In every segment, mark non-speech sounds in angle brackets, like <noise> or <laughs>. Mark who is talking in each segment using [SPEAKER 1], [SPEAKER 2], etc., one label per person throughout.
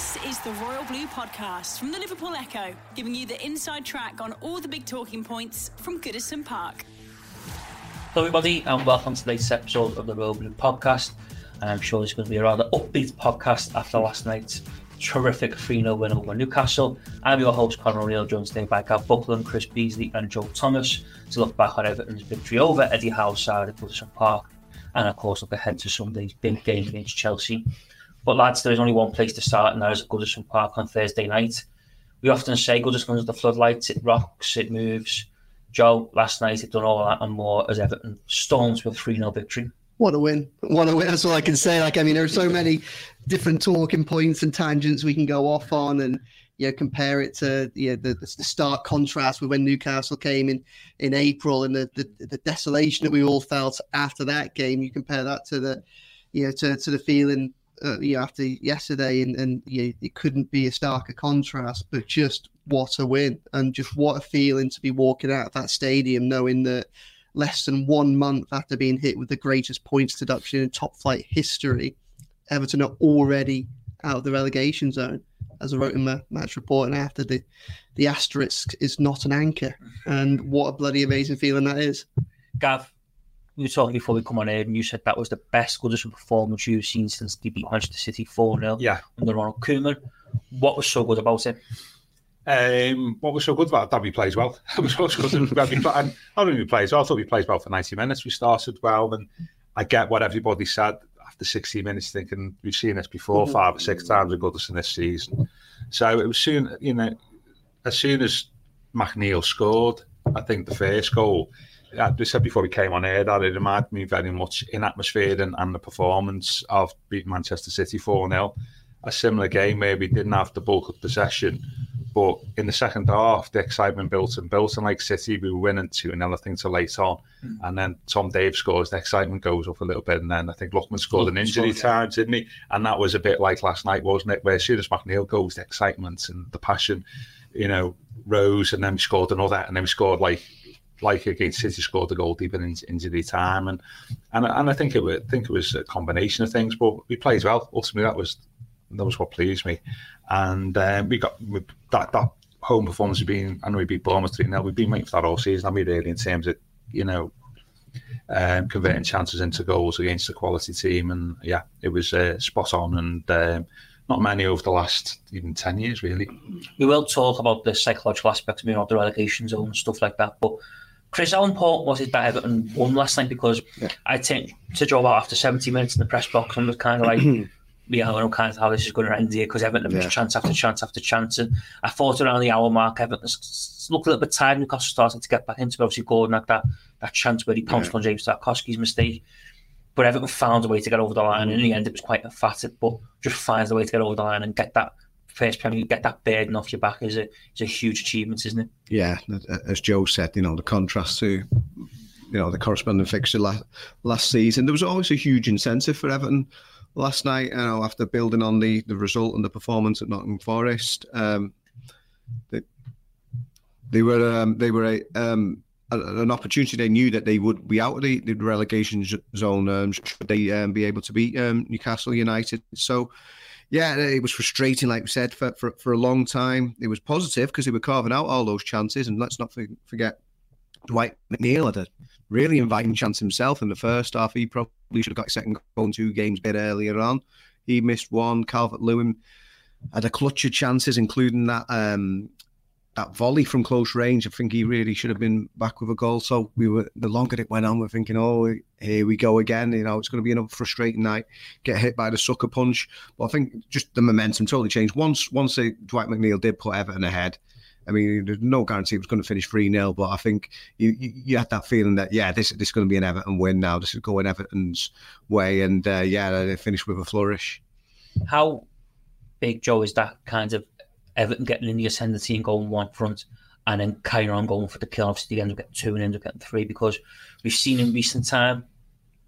[SPEAKER 1] This is the Royal Blue Podcast from the Liverpool Echo, giving you the inside track on all the big talking points from Goodison Park.
[SPEAKER 2] Hello, everybody, and welcome to today's episode of the Royal Blue Podcast. And I'm sure it's going to be a rather upbeat podcast after last night's terrific 3 0 win over Newcastle. I'm your host, Connor O'Neill, joined today by Gav Buckland, Chris Beesley, and Joe Thomas to look back on Everton's victory over Eddie Howe's side at Goodison Park, and of course, look ahead to Sunday's big game against Chelsea. But lads, there is only one place to start, and that is at Goodison Park on Thursday night. We often say Goodison under the floodlights, it rocks, it moves. Joe, last night it done all that and more as Everton storms with 3 0 victory.
[SPEAKER 3] What a win. What a win. That's all I can say. Like, I mean, there are so many different talking points and tangents we can go off on and, you know, compare it to you know, the, the stark contrast with when Newcastle came in in April and the, the, the desolation that we all felt after that game. You compare that to the, you know, to, to the feeling uh, you know, after yesterday, and, and you know, it couldn't be a starker contrast. But just what a win, and just what a feeling to be walking out of that stadium knowing that less than one month after being hit with the greatest points deduction in top flight history, Everton are already out of the relegation zone. As I wrote in my match report, and after the the asterisk is not an anchor, and what a bloody amazing feeling that is.
[SPEAKER 2] Gav, we were talking before we come on air, and you said that was the best Goodison performance you've seen since they beat Manchester City 4 0
[SPEAKER 4] yeah.
[SPEAKER 2] under Ronald Koeman. What was so good about it?
[SPEAKER 4] Um, what was so good about that? He plays well. It was so good. and not only he plays well, I thought he plays well for 90 minutes. We started well, and I get what everybody said after 60 minutes, thinking we've seen this before mm-hmm. five or six times with Goodison this season. So it was soon, you know, as soon as McNeil scored, I think the first goal, I said before we came on air that it reminded me very much in atmosphere and, and the performance of beating Manchester City 4 0. A similar game where we didn't have the bulk of possession, but in the second half, the excitement built and built. And like City, we were winning 2 0, I think, to late on. Mm. And then Tom Davies scores, the excitement goes up a little bit. And then I think Lookman scored an injury scored, time, didn't he? And that was a bit like last night, wasn't it? Where as soon as McNeil goes, the excitement and the passion, you know, rose. And then we scored another. And then we scored like like against City scored a goal deep in injury time, and and and I think it was, think it was a combination of things. But we played well. Ultimately, that was that was what pleased me, and um, we got we, that that home performance. Has been I know we beat Bournemouth three now. We've been waiting for that all season. I mean, really in terms of you know um, converting chances into goals against a quality team, and yeah, it was uh, spot on and. Um, not many over the last even 10 years, really.
[SPEAKER 2] We will talk about the psychological aspect of being out the relegation zone and stuff like that, but Chris, how important was it that Everton won last night? Because yeah. I think to draw out after 70 minutes in the press box and was kind of like, <clears throat> yeah, I don't kind of how this is going to end here because Everton have yeah. chance after chance after chance. And I thought around the hour mark, Everton looked a little bit tired. Newcastle started to get back into it. Obviously, Gordon had that, that chance where he pounced yeah. on James Tarkowski's mistake. But Everton found a way to get over the line. And in the end, it was quite a emphatic, but just finds a way to get over the line and get that first Premier get that burden off your back is a is a huge achievement, isn't it?
[SPEAKER 5] Yeah, as Joe said, you know the contrast to you know the corresponding fixture last last season. There was always a huge incentive for Everton last night. You know, after building on the the result and the performance at Nottingham Forest, um, they, they were um, they were a, um, an opportunity. They knew that they would be out of the, the relegation zone um, should they um, be able to beat um, Newcastle United. So yeah, it was frustrating, like we said, for, for, for a long time. It was positive because they were carving out all those chances. And let's not forget, Dwight McNeil had a really inviting chance himself in the first half. He probably should have got second goal in two games a bit earlier on. He missed one. Calvert Lewin had a clutch of chances, including that um, that volley from close range, I think he really should have been back with a goal. So we were the longer it went on, we're thinking, oh, here we go again. You know, it's going to be another frustrating night. Get hit by the sucker punch. But I think just the momentum totally changed once. Once they, Dwight McNeil did put Everton ahead. I mean, there's no guarantee it was going to finish 3 0, but I think you, you, had that feeling that, yeah, this, this is going to be an Everton win now. This is going Everton's way. And uh, yeah, they finished with a flourish.
[SPEAKER 2] How big, Joe, is that kind of Everton getting in the ascendancy and going one front, and then carrying on going for the kill. Obviously, they end up getting two and end up getting three because we've seen in recent time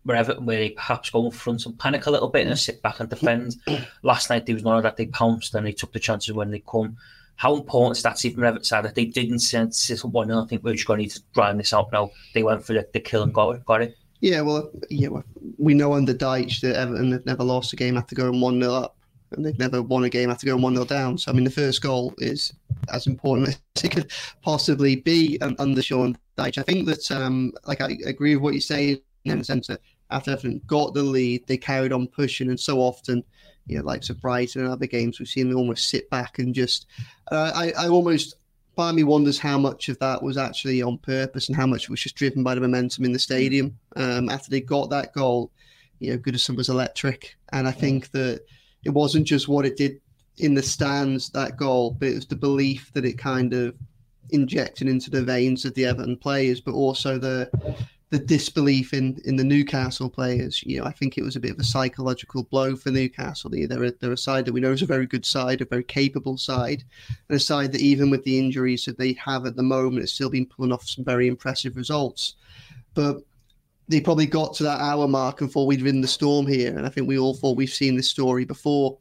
[SPEAKER 2] where Everton where they perhaps go in front and panic a little bit and sit back and defend. <clears throat> Last night there was none of that. They pounced and they took the chances when they come. How important is that to even Everton side that they didn't sit, sit one I think we're just going to need to grind this out now. They went for the, the kill and got it. Got it.
[SPEAKER 3] Yeah, well, yeah, well, we know under Dyche that Everton have never lost a game after going one 0 up and they've never won a game after going 1 0 down. So, I mean, the first goal is as important <laughs> as it could possibly be under Sean Dyche. I think that, um, like, I agree with what you're saying in the sense that after Everton got the lead, they carried on pushing, and so often, you know, like Brighton and other games, we've seen them almost sit back and just. Uh, I, I almost part me wonders how much of that was actually on purpose and how much was just driven by the momentum in the stadium. Um, after they got that goal, you know, Goodison was electric, and I think that it wasn't just what it did in the stands that goal, but it was the belief that it kind of injected into the veins of the Everton players, but also the the disbelief in in the Newcastle players. You know, I think it was a bit of a psychological blow for Newcastle. They're a, they're a side that we know is a very good side, a very capable side, and a side that even with the injuries that they have at the moment, has still been pulling off some very impressive results. But they probably got to that hour mark and thought we'd ridden the storm here, and I think we all thought we've seen this story before.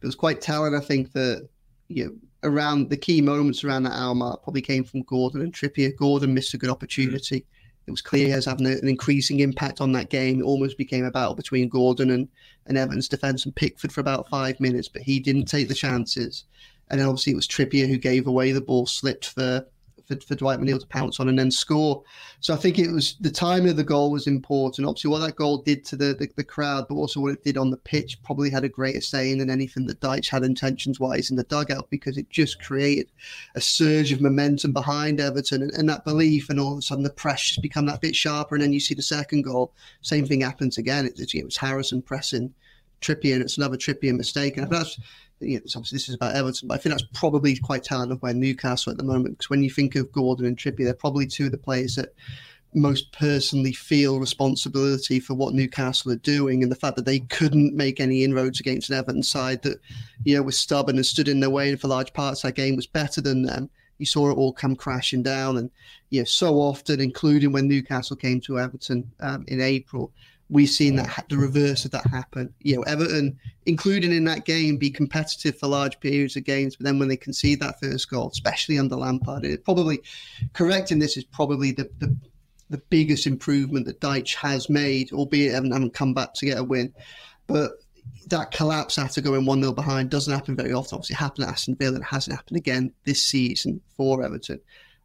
[SPEAKER 3] It was quite telling, I think, that you know around the key moments around that hour mark probably came from Gordon and Trippier. Gordon missed a good opportunity. It was clear he was having an increasing impact on that game. It almost became a battle between Gordon and, and Everton's defence and Pickford for about five minutes, but he didn't take the chances. And then obviously it was Trippier who gave away the ball, slipped for for, for Dwight McNeil to pounce on and then score. So I think it was the timing of the goal was important. Obviously, what that goal did to the, the, the crowd, but also what it did on the pitch, probably had a greater saying than anything that Dyche had intentions wise in the dugout because it just created a surge of momentum behind Everton and, and that belief, and all of a sudden the press just become that bit sharper. And then you see the second goal, same thing happens again. It, it, it was Harrison pressing Trippier, and it's another Trippier mistake. And that's you know, obviously this is about Everton, but I think that's probably quite telling of where Newcastle at the moment. Because when you think of Gordon and Trippier, they're probably two of the players that most personally feel responsibility for what Newcastle are doing and the fact that they couldn't make any inroads against an Everton side that, you know, was stubborn and stood in their way and for large parts that game was better than them. You saw it all come crashing down, and you know, so often, including when Newcastle came to Everton um, in April, we've seen that the reverse of that happen. You know, Everton, including in that game, be competitive for large periods of games, but then when they concede that first goal, especially under Lampard, it probably correcting this is probably the, the the biggest improvement that Dyche has made, albeit haven't, haven't come back to get a win. But that collapse after going 1 0 behind doesn't happen very often. Obviously, it happened at Aston Villa and it hasn't happened again this season for Everton.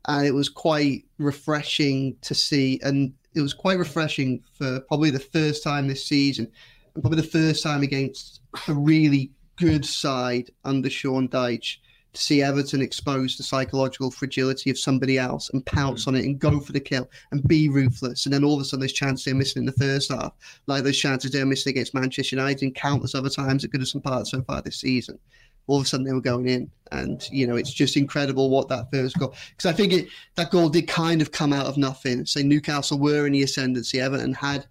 [SPEAKER 3] And it was quite refreshing to see. And it was quite refreshing for probably the first time this season, and probably the first time against a really good side under Sean Dyche to see Everton expose the psychological fragility of somebody else and pounce mm. on it and go for the kill and be ruthless. And then all of a sudden, those chances they're missing in the first half, like those chances they're missing against Manchester United and countless other times at Goodison Park so far this season all of a sudden they were going in. And, you know, it's just incredible what that first goal, because I think it, that goal did kind of come out of nothing. Say Newcastle were in the ascendancy, Everton had,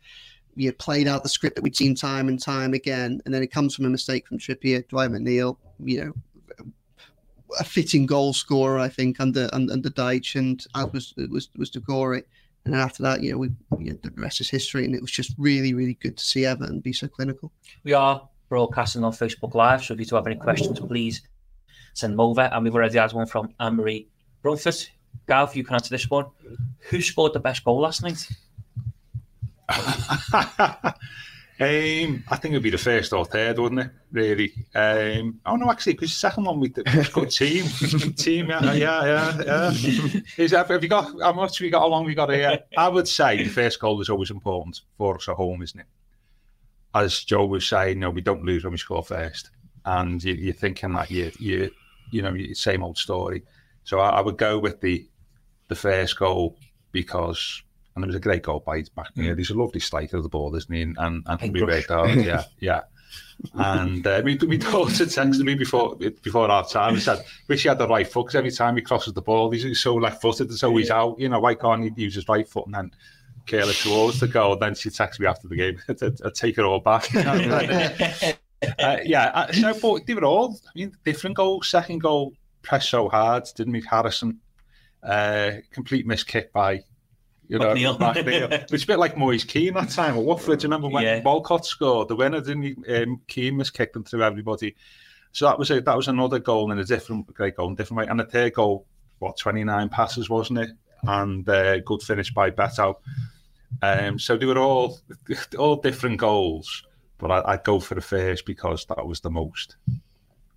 [SPEAKER 3] you know, played out the script that we'd seen time and time again. And then it comes from a mistake from Trippier, Dwight McNeil, you know, a fitting goal scorer, I think, under under, under Dyche, and as was was was Doucouré. And then after that, you know, we you know, the rest is history, and it was just really, really good to see Everton be so clinical.
[SPEAKER 2] We are broadcasting on Facebook Live. So if you do have any questions, please send them over. And we've already had one from Anne Marie Brunford. Gav, you can answer this one. Who scored the best goal last night? <laughs>
[SPEAKER 4] um, I think it'd be the first or third, wouldn't it? Really? Um, oh no, actually, because the second one we did team, <laughs> team, yeah, yeah, yeah. yeah. Is have you got? How much we got? How long we got here? I would say the first goal is always important for us at home, isn't it? As Joe was saying, no, we don't lose when we score first, and you, are thinking that you you you know same old story. So I, I, would go with the the first goal because and it was a great goal by back. Mm. He's a lovely striker of the ball, isn't he? And and, and we worked hard, <laughs> yeah, yeah. and uh, my, my daughter texted me before before our time and said, "Wish he had the right foot because every time he crosses the ball, he's so left-footed, and so he's out. You know, why can't he use his right foot?" And then Kayla towards the goal. Then she texted me after the game. <laughs> I take it all back. <laughs> uh, yeah, uh, so but they were all. I mean, different goal, Second goal, press so hard, didn't make Harrison. Uh, complete miss kick by you know. It's <laughs> a bit like Moise Kean that time at Watford. Do you remember when yeah. Walcott scored the winner? Didn't he? Um, Kean was kicking through everybody. So that was a, that was another goal in a different great goal in a different way. And the third goal, what twenty nine passes wasn't it? And uh, good finish by Beto. Um, so they were all <laughs> all different goals, but I, would go for the first because that was the most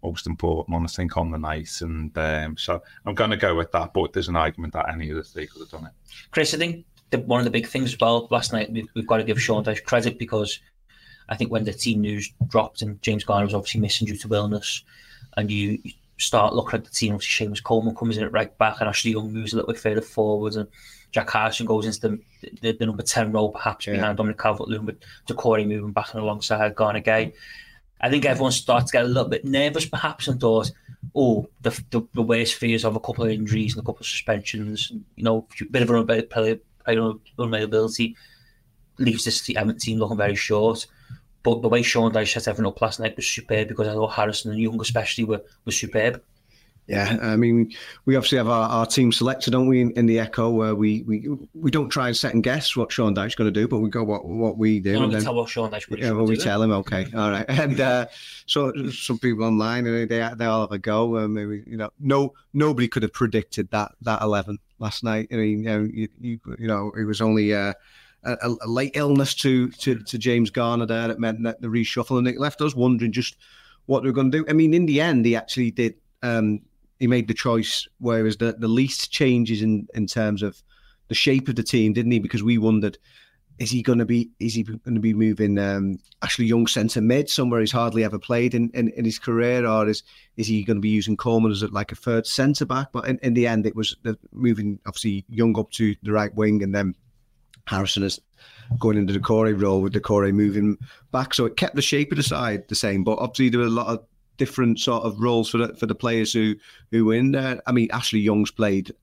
[SPEAKER 4] most important one, I think, on the night. And um, so I'm going to go with that. But there's an argument that any of the three could have done it.
[SPEAKER 2] Chris, I think the, one of the big things well last night, we've, we've got to give Sean Dyche credit because I think when the team news dropped and James Garner was obviously missing due to illness, and you start looking at the team, obviously Seamus Coleman comes in at right back, and Ashley Young moves a little bit further forward, and Jack Harrison goes into the, the, the number 10 role, perhaps yeah. behind Dominic Calvert Lewin, with Doucouré moving back and alongside Gana Gueye. I think everyone started to get a little bit nervous, perhaps, and thought, oh, the, the, the worst fears of a couple of injuries and a couple of suspensions, you know, a bit of unavailability leaves this Everton team looking very short. But the way Sean Dyche set everything up last night was superb because I thought Harrison and Young especially were, were superb.
[SPEAKER 5] Yeah, I mean, we obviously have our, our team selected, don't we, in, in, the Echo, where we, we we don't try and second guess what Sean Dyche's going to do, but we go what what we do.
[SPEAKER 2] and then, tell what Sean Dyche
[SPEAKER 5] Yeah, well, we tell him, okay, all right. <laughs> And uh, so some people online, they they all have a go. Um, maybe you know, no nobody could have predicted that that eleven last night. I mean, you know, you, you, you know it was only. Uh, a, a, late illness to, to, to James Garner there that meant that the reshuffle and it left us wondering just what they were going to do. I mean, in the end, he actually did um, he made the choice whereas the, the least changes in, in terms of the shape of the team, didn't he? Because we wondered, is he going to be is he going to be moving um, Ashley Young centre mid somewhere he's hardly ever played in, in, in, his career, or is is he going to be using Coleman as like a third centre back? But in, in the end, it was the, moving obviously Young up to the right wing, and then Harrison is going into the Doucouré role with Doucouré moving back. So it kept the shape of the side the same, but obviously there were a lot of different sort of roles for the, for the players who who were in there. I mean, Ashley Young's played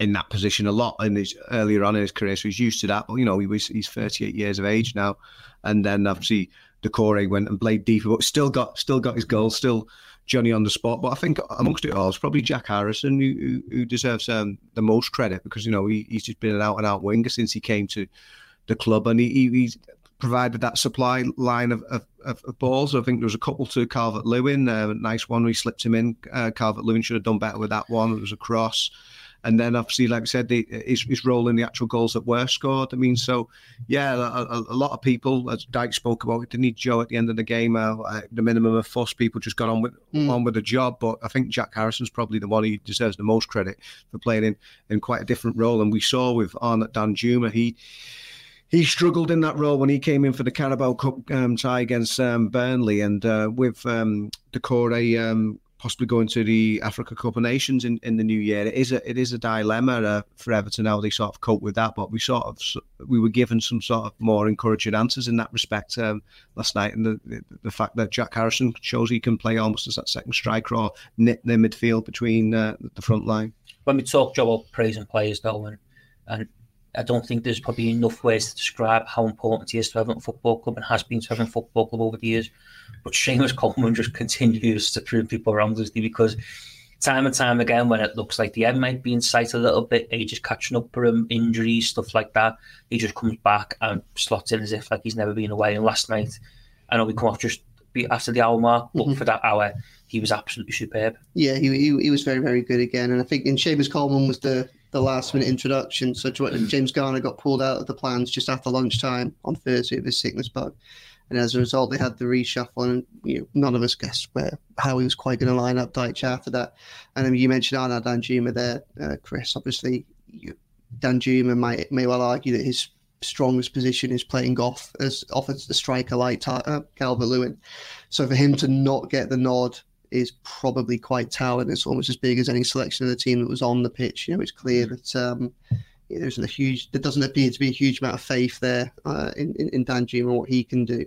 [SPEAKER 5] in that position a lot in his earlier on in his career, so he's used to that. But you know, he was he's 38 years of age now, and then obviously Doucouré went and played deeper, but still got still got his goal, still Johnny on the spot. But I think amongst it all, it's probably Jack Harrison who, who deserves um, the most credit because you know he, he's just been an out and out winger since he came to the club, and he, he, he's provided that supply line of, of, of, balls. I think there was a couple to Calvert Lewin, uh, a nice one. We slipped him in. Uh, Calvert Lewin should have done better with that one. It was a cross. And then obviously, like I said, the, his, his role in the actual goals that were scored. I mean, so yeah, a, a, lot of people, as Dyche spoke about, didn't need Joe at the end of the game. Uh, the minimum of fuss, people just got on with mm. on with the job. But I think Jack Harrison's probably the one who deserves the most credit for playing in, in quite a different role. And we saw with Arnaud Danjuma, he he struggled in that role when he came in for the Carabao Cup um, tie against um, Burnley, and uh, with um, Doucouré um, possibly going to the Africa Cup of Nations in, in the new year, it is a it is a dilemma uh, for Everton how they sort of cope with that. But we sort of we were given some sort of more encouraging answers in that respect um, last night, and the, the, fact that Jack Harrison shows he can play almost as that second striker or knit the midfield between uh, the front line.
[SPEAKER 2] When we talk Joe about praising players, and, and I don't think there's probably enough ways to describe how important he is to Everton Football Club and has been to Everton Football Club over the years. But Seamus Coleman just continues to prove people around us because time and time again, when it looks like the end might be in sight a little bit, age just catching up for him, injuries, stuff like that, he just comes back and slots in as if like he's never been away. And last night, I know we come off just after the hour mark, but mm-hmm. for that hour, he was absolutely superb.
[SPEAKER 3] Yeah, he, he, he was very, very good again. And I think in Seamus Coleman was the the last minute introduction. So James Garner got pulled out of the plans just after lunchtime on Thursday with his sickness bug. And as a result, they had the reshuffle, and you know, none of us guessed where how he was quite going to line up Dyche after that. And you mentioned Arnaud Danjuma there, uh, Chris. Obviously, you, Danjuma might may well argue that his strongest position is playing off as off as the striker like uh, Calvert Lewin. So for him to not get the nod is probably quite talented. It's almost as big as any selection of the team that was on the pitch. You know, it's clear that um, there's a huge, there doesn't appear to be a huge amount of faith there uh, in, in, in Danjuma and what he can do.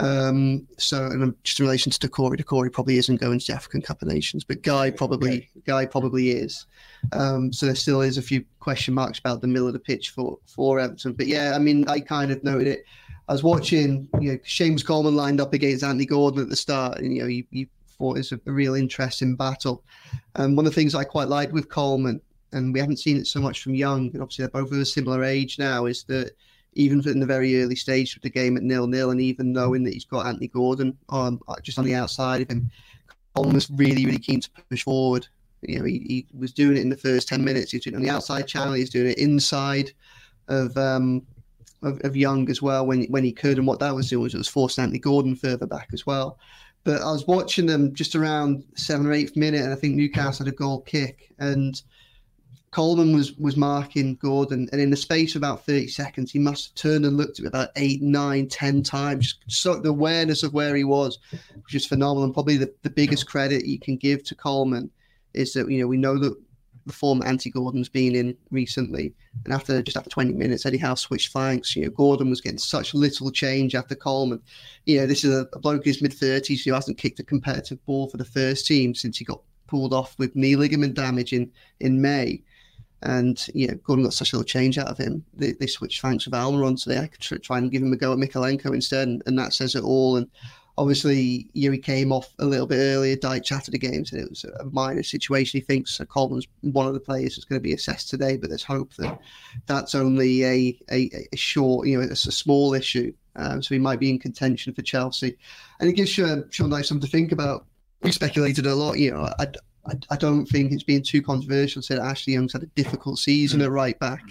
[SPEAKER 3] Um, so, and just in relation to Doucouré, Doucouré probably isn't going to the African Cup of Nations, but Gueye probably, Gueye probably is. Um, so there still is a few question marks about the middle of the pitch for for Everton. But yeah, I mean, I kind of noted it. I was watching, you know, James Coleman lined up against Anthony Gordon at the start, and you know, you, you thought is a, real interesting battle. And one of the things I quite liked with Coleman, and we haven't seen it so much from Young, and obviously they're both of a similar age now, is that even in the very early stage of the game at nil nil, and even knowing that he's got Anthony Gordon on just on the outside of him, Coleman was really really keen to push forward. You know, he, he was doing it in the first ten minutes. He's doing it on the outside channel. He's doing it inside of um, of, of Young as well when when he could, and what that was doing was it was forcing Anthony Gordon further back as well. But I was watching them just around seven or eighth minute, and I think Newcastle had a goal kick, and Coleman was was marking Gordon, and in the space of about thirty seconds, he must have turned and looked at it about eight, nine, ten times. So the awareness of where he was, which is phenomenal, and probably the, the biggest credit you can give to Coleman is that you know we know that the form Anthony Gordon's been in recently, and after just after 20 minutes, Eddie Howe switched flanks. You know, Gordon was getting such little change after Coleman. You know, this is a, a bloke in his mid 30s who hasn't kicked a competitive ball for the first team since he got pulled off with knee ligament damage in in May. And you know, Gordon got such a little change out of him. They, they switched flanks with Almiron today. I could try and give him a go at Mykolenko instead, and, and that says it all. And obviously, Yuri came off a little bit earlier. Dyche chatted the game, said it was a minor situation. He thinks Coleman's one of the players that's going to be assessed today, but there's hope that that's only a a, a short, you know, it's a small issue. Um, so he might be in contention for Chelsea, and it gives Sean, Sean Dyche something to think about. We speculated a lot, you know. I, I, I don't think it's been too controversial to say that Ashley Young's had a difficult season at right back.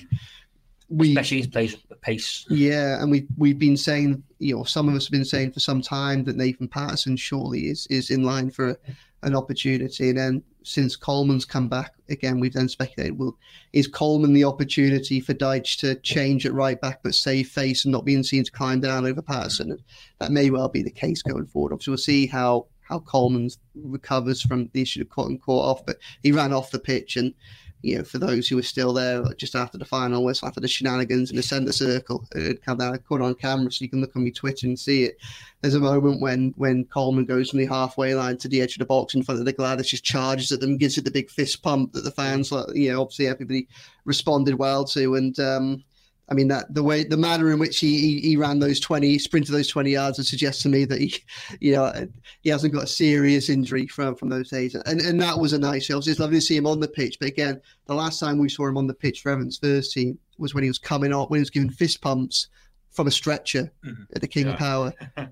[SPEAKER 2] We, Especially his plays pace.
[SPEAKER 3] Yeah, and we we've been saying, you know, some of us have been saying for some time that Nathan Patterson surely is is in line for a, an opportunity. And then since Coleman's come back again, we've then speculated, well, is Coleman the opportunity for Dyche to change at right back but save face and not being seen to climb down over Patterson? And that may well be the case going forward. Obviously, we'll see how how Coleman recovers from the issue of caught and caught off, but he ran off the pitch and you know, for those who were still there just after the final whistle, after the shenanigans in the centre circle, it come down, caught on camera, so you can look on my Twitter and see it. There's a moment when when Coleman goes from the halfway line to the edge of the box in front of the Gwladys, just charges at them, gives it the big fist pump that the fans, you know, obviously everybody responded well to, and um, I mean that the way the manner in which he, he, he ran those twenty sprinted those twenty yards would suggest to me that he <laughs> you know he hasn't got a serious injury from from those days and and that was a nice show. It was just lovely to see him on the pitch. But again, the last time we saw him on the pitch for Evans' first team was when he was coming up when he was giving fist pumps from a stretcher mm-hmm. at the King yeah. Power. <laughs>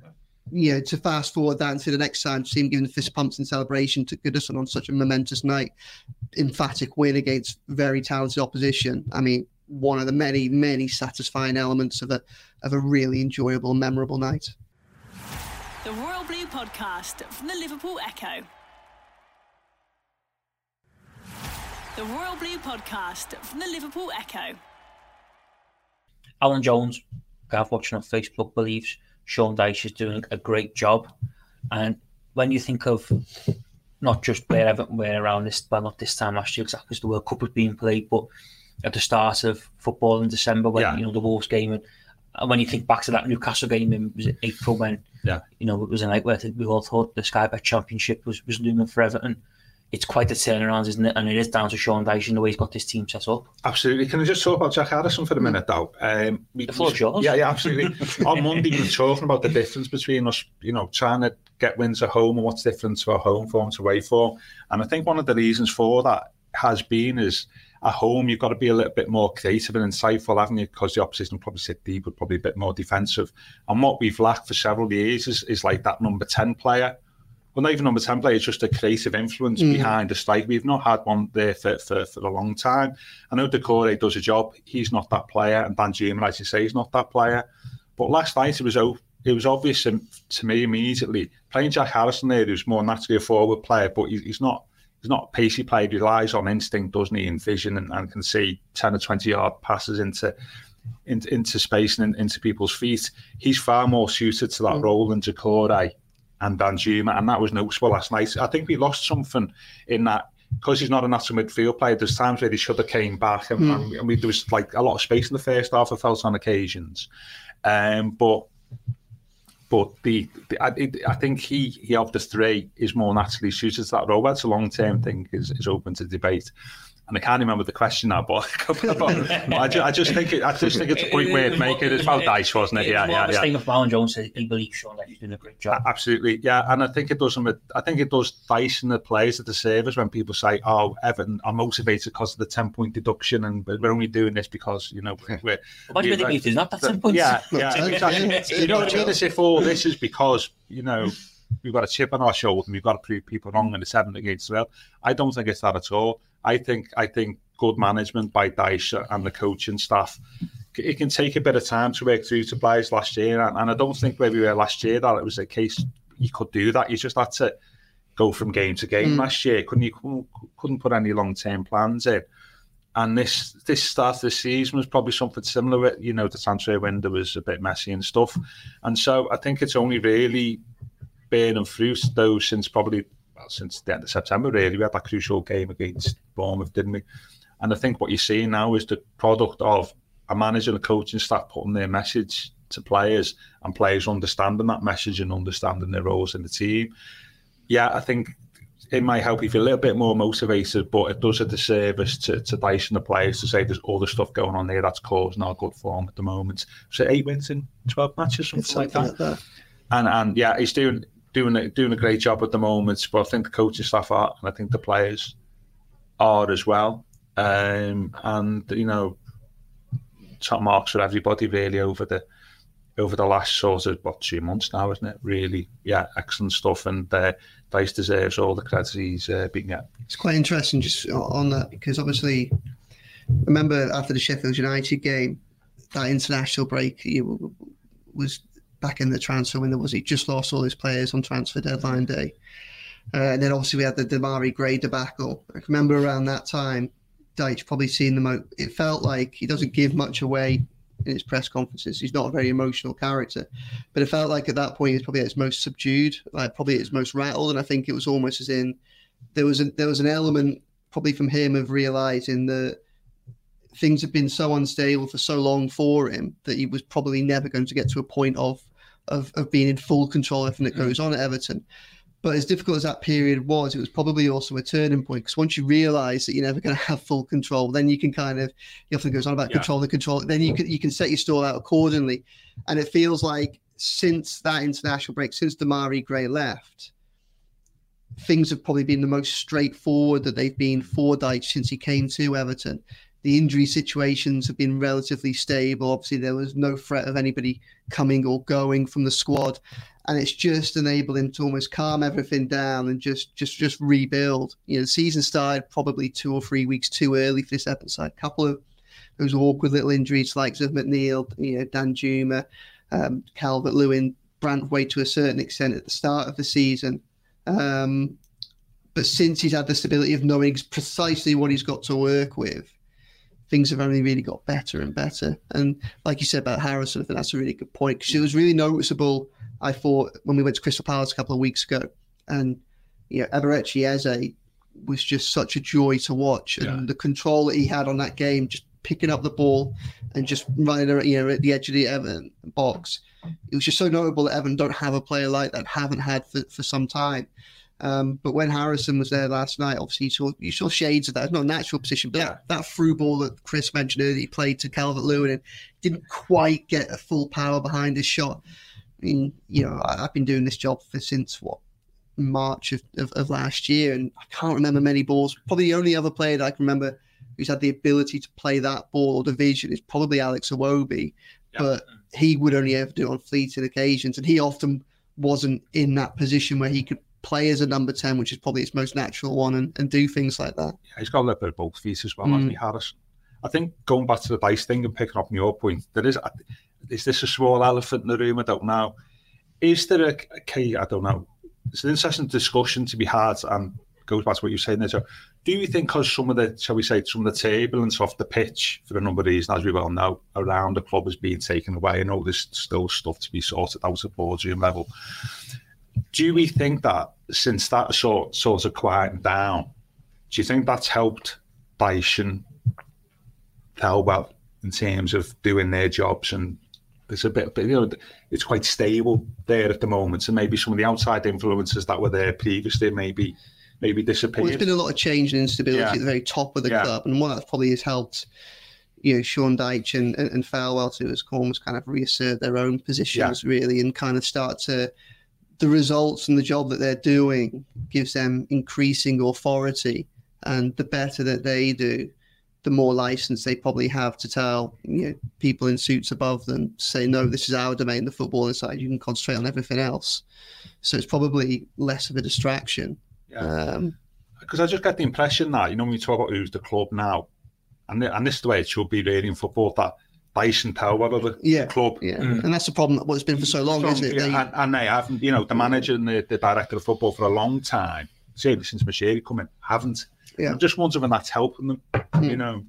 [SPEAKER 3] you know, to fast forward that and see the next time, see him giving the fist pumps in celebration to Goodison on such a momentous night, emphatic win against very talented opposition. I mean, one of the many, many satisfying elements of a of a really enjoyable, memorable night.
[SPEAKER 1] The Royal Blue Podcast from the Liverpool Echo. The Royal Blue Podcast from the Liverpool Echo.
[SPEAKER 2] Alan Jones, Gav watching on Facebook, believes Sean Dyche is doing a great job. And when you think of not just where Everton were around this, well, not this time last year exactly as the World Cup was being played, but at the start of football in December when yeah. you know the Wolves game and, and, when you think back to that Newcastle game in was it April when yeah. you know it was a night where we all thought the Sky Bet Championship was was looming for Everton. It's quite a turnaround, isn't it? And it is down to Sean Dyche and the way he's got this team set up.
[SPEAKER 4] Absolutely. Can I just talk about Jack Harrison for a minute, though? Um,
[SPEAKER 2] the floor yours.
[SPEAKER 4] Yeah, yeah, absolutely. <laughs> On Monday, we were talking about the difference between us, you know, trying to get wins at home and what's different to our home form to away form. And I think one of the reasons for that has been is at home, you've got to be a little bit more creative and insightful, haven't you? Because the opposition will probably sit deep, but probably a bit more defensive. And what we've lacked for several years is, is like that number 10 player. Well, not even number 10 player, it's just a creative influence mm. behind the strike. We've not had one there for, for, for a long time. I know Doucouré does a job. He's not that player. And Dan Danjuma, as you say, he's not that player. But last night, it was it was obvious to me immediately. Playing Jack Harrison there, who's more naturally a forward player, but he's not he's not a pacey player. He relies on instinct, doesn't he, and vision, and, and can see ten or twenty yard passes into into, into space and into people's feet. He's far more suited to that mm. role than Doucouré and Danjuma, and that was noticeable last night. I think we lost something in that because he's not a natural midfield player. There's times where he should have came back, and, mm. and we, there was like a lot of space in the first half. I felt on occasions, um, but but the, the I, I, think he he of the three is more naturally suited to that role. That's a long term mm-hmm. thing is, is open to debate and <laughs> I can't remember the question now, but, I, just, I, just, think it, I just think it's a point worth making. It's about dice, wasn't it?
[SPEAKER 2] Yeah, yeah, yeah. Thing of Alan Jones, he believes Sean Dyche's doing a great job.
[SPEAKER 4] Absolutely, yeah, and I think it does. I think it does Dyche and the players at the service when people say, "Oh, Evan, I'm motivated because of the ten point deduction, and we're only doing this because you know we're."
[SPEAKER 2] What <laughs> do you think? It's not that ten points.
[SPEAKER 4] Yeah, yeah, exactly. <laughs> you know what I mean? As if all this is because you know we've got a chip on our shoulder and we've got to prove people wrong in the seven against well. I don't think it's that at all. I think I think good management by Dyche and the coaching staff it can take a bit of time to work through to players last year, and, and I don't think where we were last year that it was a case you could do that. You just had to go from game to game mm. last year. Couldn't you couldn't put any long term plans in? And this this start of the season was probably something similar. You know, the transfer window was a bit messy and stuff, and so I think it's only really bearing through though since probably well, since the end of September. Really, we had that crucial game against Bournemouth, didn't we? And I think what you're seeing now is the product of a manager and a coaching staff putting their message to players and players understanding that message and understanding their roles in the team. Yeah, I think it might help you feel a little bit more motivated, but it does a disservice to, to and the players to say there's all the stuff going on there that's causing our good form at the moment. So eight wins in twelve matches, something, like, that. like that. And and yeah, he's doing doing a, doing a great job at the moment. But I think the coaching staff are, and I think the players are as well. Um, and you know, top marks for everybody really over the over the last sort of what two months now, isn't it? Really, yeah, excellent stuff, and uh, Dyche deserves all the credit he's uh, been getting.
[SPEAKER 3] It's quite interesting just on that because obviously, remember after the Sheffield United game, that international break was back in the transfer window. Was he just lost all his players on transfer deadline day? Uh, and then obviously we had the Demarai Gray debacle. I remember around that time, Dyche probably seen the most. It felt like he doesn't give much away in his press conferences. He's not a very emotional character, but it felt like at that point he was probably at his most subdued, like probably at his most rattled. And I think it was almost as in there was a, there was an element probably from him of realizing that things had been so unstable for so long for him that he was probably never going to get to a point of of, of being in full control of everything that goes on at Everton. But as difficult as that period was, it was probably also a turning point because once you realise that you're never going <laughs> to have full control, then you can kind of he often goes on about yeah. control the control. Then you can you can set your stall out accordingly, and it feels like since that international break, since Demarai Gray left, things have probably been the most straightforward that they've been for Dyche since he came to Everton. The injury situations have been relatively stable. Obviously, there was no threat of anybody coming or going from the squad and it's just enabled him to almost calm everything down and just just just rebuild. You know, the season started probably two or three weeks too early for this episode. A couple of those awkward little injuries, like of McNeil, you know, Danjuma, um, Calvert Lewin, Branthwaite to a certain extent at the start of the season. Um, but since he's had the stability of knowing precisely what he's got to work with, things have only really got better and better. And like you said about Harrison, I think that's a really good point because it was really noticeable I thought when we went to Crystal Palace a couple of weeks ago, and you know, Eberechi Eze was just such a joy to watch, and the control that he had on that game, just picking up the ball and just running, around, you know, at the edge of the Everton box. It was just so notable that Evan don't have a player like that, haven't had for, for some time. Um, but when Harrison was there last night, obviously you saw, you saw shades of that. It's not a natural position, but yeah. that, that through ball that Chris mentioned earlier, he played to Calvert Lewin and didn't quite get a full power behind his shot. I mean, you know, I, have been doing this job for since what March of, of, of, last year, and I can't remember many balls. Probably the only other player that I can remember who's had the ability to play that ball or division is probably Alex Iwobi, yeah. but he would only ever do it on fleeting occasions, and he often wasn't in that position where he could play as a number 10, which is probably his most natural one, and, and do things like that.
[SPEAKER 4] Yeah, he's got a little bit of both feet as well, mm. hasn't he, Harris? I think going back to the Dyche thing and picking up on your point, there is is this a small elephant in the room? I don't know. Is there a, a key? I don't know. It's an interesting discussion to be had and goes back to what you're saying there. So, do you think because some of the, shall we say, some of the turbulence off the pitch for a number of reasons, as we well know, around the club is being taken away and all this still stuff to be sorted out at boardroom level. Do we think that since that sort, sort of quieting down, do you think that's helped Dyche and Thelwell in terms of doing their jobs and there's a bit, you know, it's quite stable there at the moment. So maybe some of the outside influences that were there previously maybe maybe disappeared.
[SPEAKER 3] Well, there's been a lot of change and instability yeah. at the very top of the yeah. club, and one that probably has helped, you know, Sean Dyche and, and, and Thelwell to, as Corms, kind of reassert their own positions yeah. really, and kind of start to the results and the job that they're doing gives them increasing authority, and the better that they do, the more license they probably have to tell you know, people in suits above them say no this is our domain the football inside. You can concentrate on everything else. So it's probably less of a distraction.
[SPEAKER 4] Yeah. Because um, i just get the impression that you know when you talk about who's the club now and, and this is the way it should be really in football that place and power of the
[SPEAKER 3] Yeah.
[SPEAKER 4] club.
[SPEAKER 3] Yeah, and that's the problem. That what it's been for so long,
[SPEAKER 4] So,
[SPEAKER 3] isn't it?
[SPEAKER 4] yeah,
[SPEAKER 3] They-
[SPEAKER 4] and, and they haven't, you know, the manager and the, the director of football for a long time, certainly since Moshiri come in, haven't.
[SPEAKER 3] Yeah.
[SPEAKER 4] I'm just wondering when that's helping them, you know.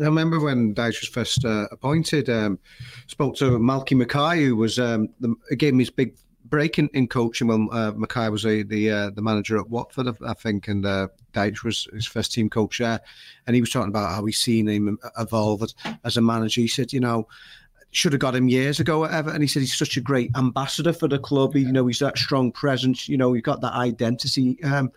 [SPEAKER 5] I remember when Dyche was first uh, appointed, um, spoke to Malky Mackay, who was um, the, gave him his big break in, in coaching when uh, Mackay was a, the uh, the manager at Watford, I think, and uh, Dyche was his first team coach there. And he was talking about how he's seen him evolve as, a manager. He said, you know, should have got him years ago, whatever. And he said he's such a great ambassador for the club. He, you know, he's that strong presence. You know, he's got that identity. Um,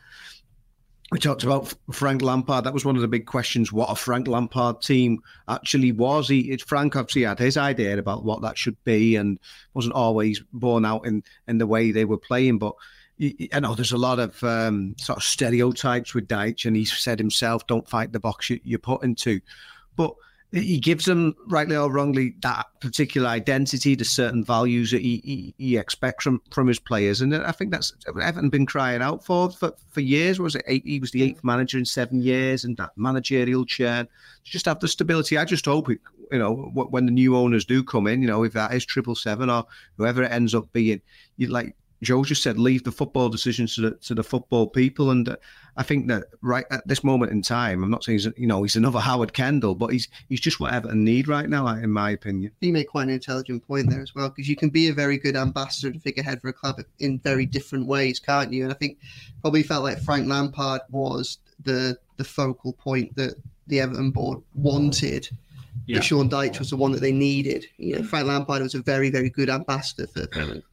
[SPEAKER 5] we talked about Frank Lampard. That was one of the big questions: what a Frank Lampard team actually was. He, Frank obviously had his idea about what that should be, and wasn't always borne out in in the way they were playing. But I know there's a lot of um, sort of stereotypes with Dyche, and he's said himself, "Don't fight the box you, you're put into." But he gives them, rightly or wrongly, that particular identity, the certain values that he, he, he expects from, from his players. And I think that's Everton been crying out for for, for years. Was it eight? He was the eighth manager in seven years, and that managerial churn. Just have the stability. I just hope it, you know, when the new owners do come in, you know, if that is triple seven or whoever it ends up being, you like Joe just said, leave the football decisions to the to the football people, and uh, I think that right at this moment in time, I'm not saying he's, you know he's another Howard Kendall, but he's he's just what Everton need right now, in my opinion.
[SPEAKER 3] You make quite an intelligent point there as well, because you can be a very good ambassador and figurehead for a club in very different ways, can't you? And I think probably felt like Frank Lampard was the the focal point that the Everton board wanted.
[SPEAKER 4] Yeah.
[SPEAKER 3] Sean Dyche was the one that they needed. You know, Frank Lampard was a very, very good ambassador for Everton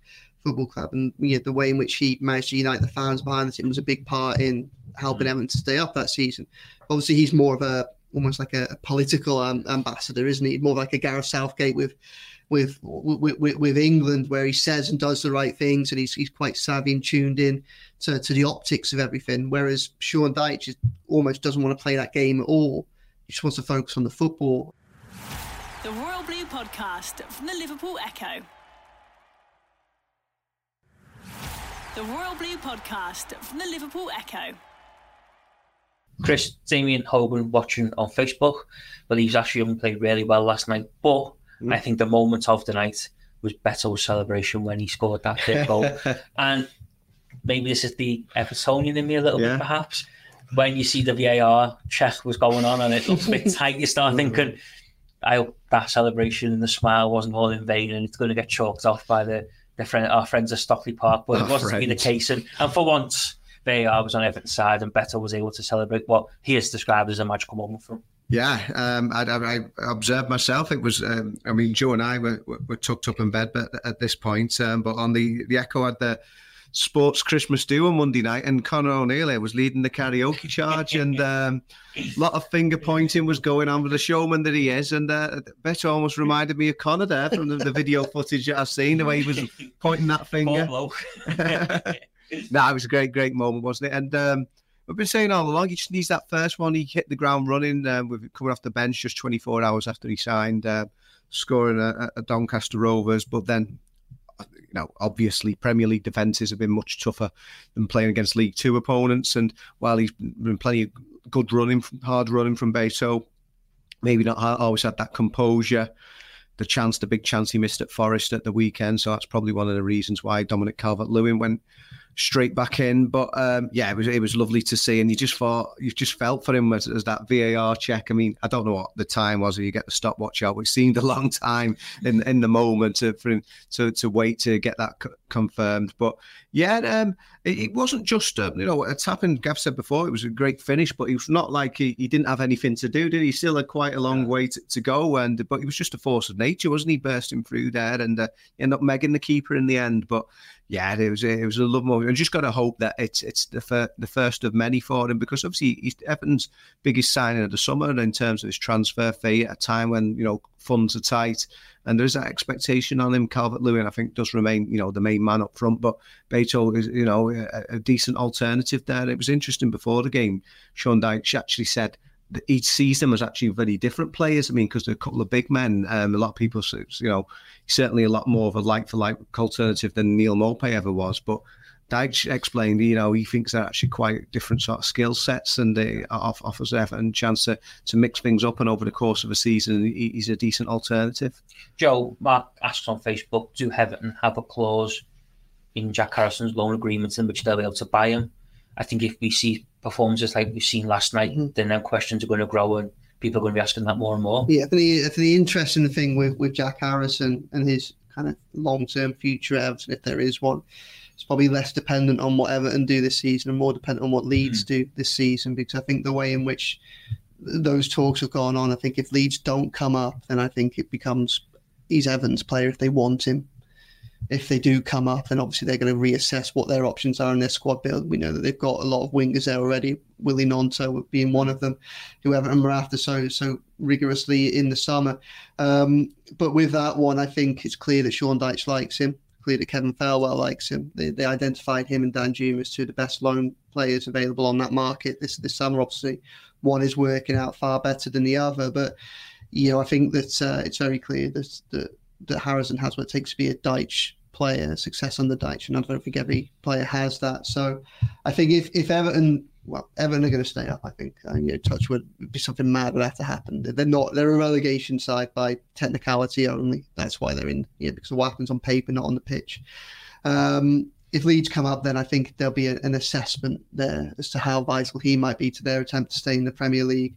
[SPEAKER 3] Football Club, and you know, the way in which he managed to unite the fans behind the team was a big part in helping Everton to stay up that season. Obviously, he's more of a almost like a, a political um, ambassador, isn't he? More like a Gareth Southgate with, with with, with with England, where he says and does the right things, and he's he's quite savvy and tuned in to, to the optics of everything. Whereas Sean Dyche just almost doesn't want to play that game at all. He just wants to focus on the football.
[SPEAKER 1] The Royal Blue Podcast from the Liverpool Echo. The Royal Blue Podcast from the Liverpool Echo.
[SPEAKER 2] Chris Damien Hogan watching on Facebook believes Ashley Young played really well last night, but I mm. think the moment of the night was Beto's celebration when he scored that hit goal. <laughs> and maybe this is the Evertonian in me a little
[SPEAKER 5] Yeah.
[SPEAKER 2] bit, perhaps. When you see the VAR check was going on and it looks a bit <laughs> tight, you start thinking, I hope that celebration and the smile wasn't all in vain and it's going to get chalked off by the, the friend, our friends at Stockley Park. But it wasn't to be the case. And, and for once, VAR was on Everton's side and Beto was able to celebrate what he has described as a magical moment for him.
[SPEAKER 5] Yeah, um, I, I, I observed myself. It was, um, I mean, Joe and I were, were, were tucked up in bed but at this point, um, but on the the Echo had the sports Christmas do on Monday night, and Connor O'Neill was leading the karaoke charge, and um, a lot of finger pointing was going on with the showman that he is, and uh, almost reminded me of Conor there from the, the video footage that I've seen, the way he was pointing that finger. <laughs> No, it was a great, great moment, wasn't it? And um, we've been saying all along, he just needs that first one. He hit the ground running um, with coming off the bench just 24 hours after he signed, uh, scoring a, a Doncaster Rovers. But then, you know, obviously Premier League defences have been much tougher than playing against League Two opponents. And while he's been plenty of good running, hard running from Beto, maybe not always had that composure. The chance, the big chance he missed at Forest at the weekend. So that's probably one of the reasons why Dominic Calvert-Lewin went straight back in. But um, yeah, it was it was lovely to see, and you just thought you just felt for him as, as that VAR check. I mean, I don't know what the time was. Or you get the stopwatch out, which seemed a long time in in the moment to, for him to to wait to get that c- confirmed. But yeah, um, it, it wasn't just um, you know it's happened. Gav said before it was a great finish, but it was not like he, he didn't have anything to do. Did he? He Still had quite a long way to, to go, and but he was just a force of nature, wasn't he? Bursting through there and uh, ended up megging the keeper in the end, but yeah, it was it was a love moment. And just got to hope that it's it's the fir- the first of many for him because obviously he's Everton's biggest signing of the summer in terms of his transfer fee at a time when you know funds are tight and there is that expectation on him. Calvert Lewin, I think, does remain you know the main man up front, but Beto is you know a, a decent alternative there. It was interesting before the game. Sean Dyche actually said that he sees them as actually very different players. I mean, because they're a couple of big men. Um, a lot of people, you know, certainly a lot more of a like for like alternative than Neal Maupay ever was. But Dyche explained, you know, he thinks they're actually quite different sort of skill sets and they off, offers Everton a chance to, to mix things up. And over the course of a season, he, he's a decent alternative.
[SPEAKER 2] Joe, Mark asks on Facebook, do Everton have a clause in Jack Harrison's loan agreement in which they'll be able to buy him? I think if we see performances like we've seen last night, mm-hmm. then now questions are going to grow and people are going to be asking that more and more.
[SPEAKER 3] Yeah, I think the, I think the interesting thing with, with Jack Harrison and his kind of long term future at Everton, if there is one, it's probably less dependent on what Everton do this season and more dependent on what Leeds mm. do this season because I think the way in which those talks have gone on, I think if Leeds don't come up, then I think it becomes he's Evans' player if they want him. If they do come up, then obviously they're going to reassess what their options are in their squad build. We know that they've got a lot of wingers there already, Willy Gnonto being one of them, who Everton were after so so rigorously in the summer. Um, but with that one, I think it's clear that Sean Dyche likes him clear that Kevin Thelwell likes him. They, they identified him and Danjuma as two of the best loan players available on that market this this summer. Obviously, one is working out far better than the other, but you know I think that uh, it's very clear that, that that Harrison has what it takes to be a Dyche player, success under Dyche, and I don't think every player has that. So I think if if Everton well, Everton are going to stay up. I think. And, you know, Touchwood would be something mad would have to happen. They're not. They're a relegation side by technicality only. That's why they're in. Yeah, because the weapons on paper, not on the pitch. Um, if Leeds come up, then I think there'll be a, an assessment there as to how vital he might be to their attempt to stay in the Premier League.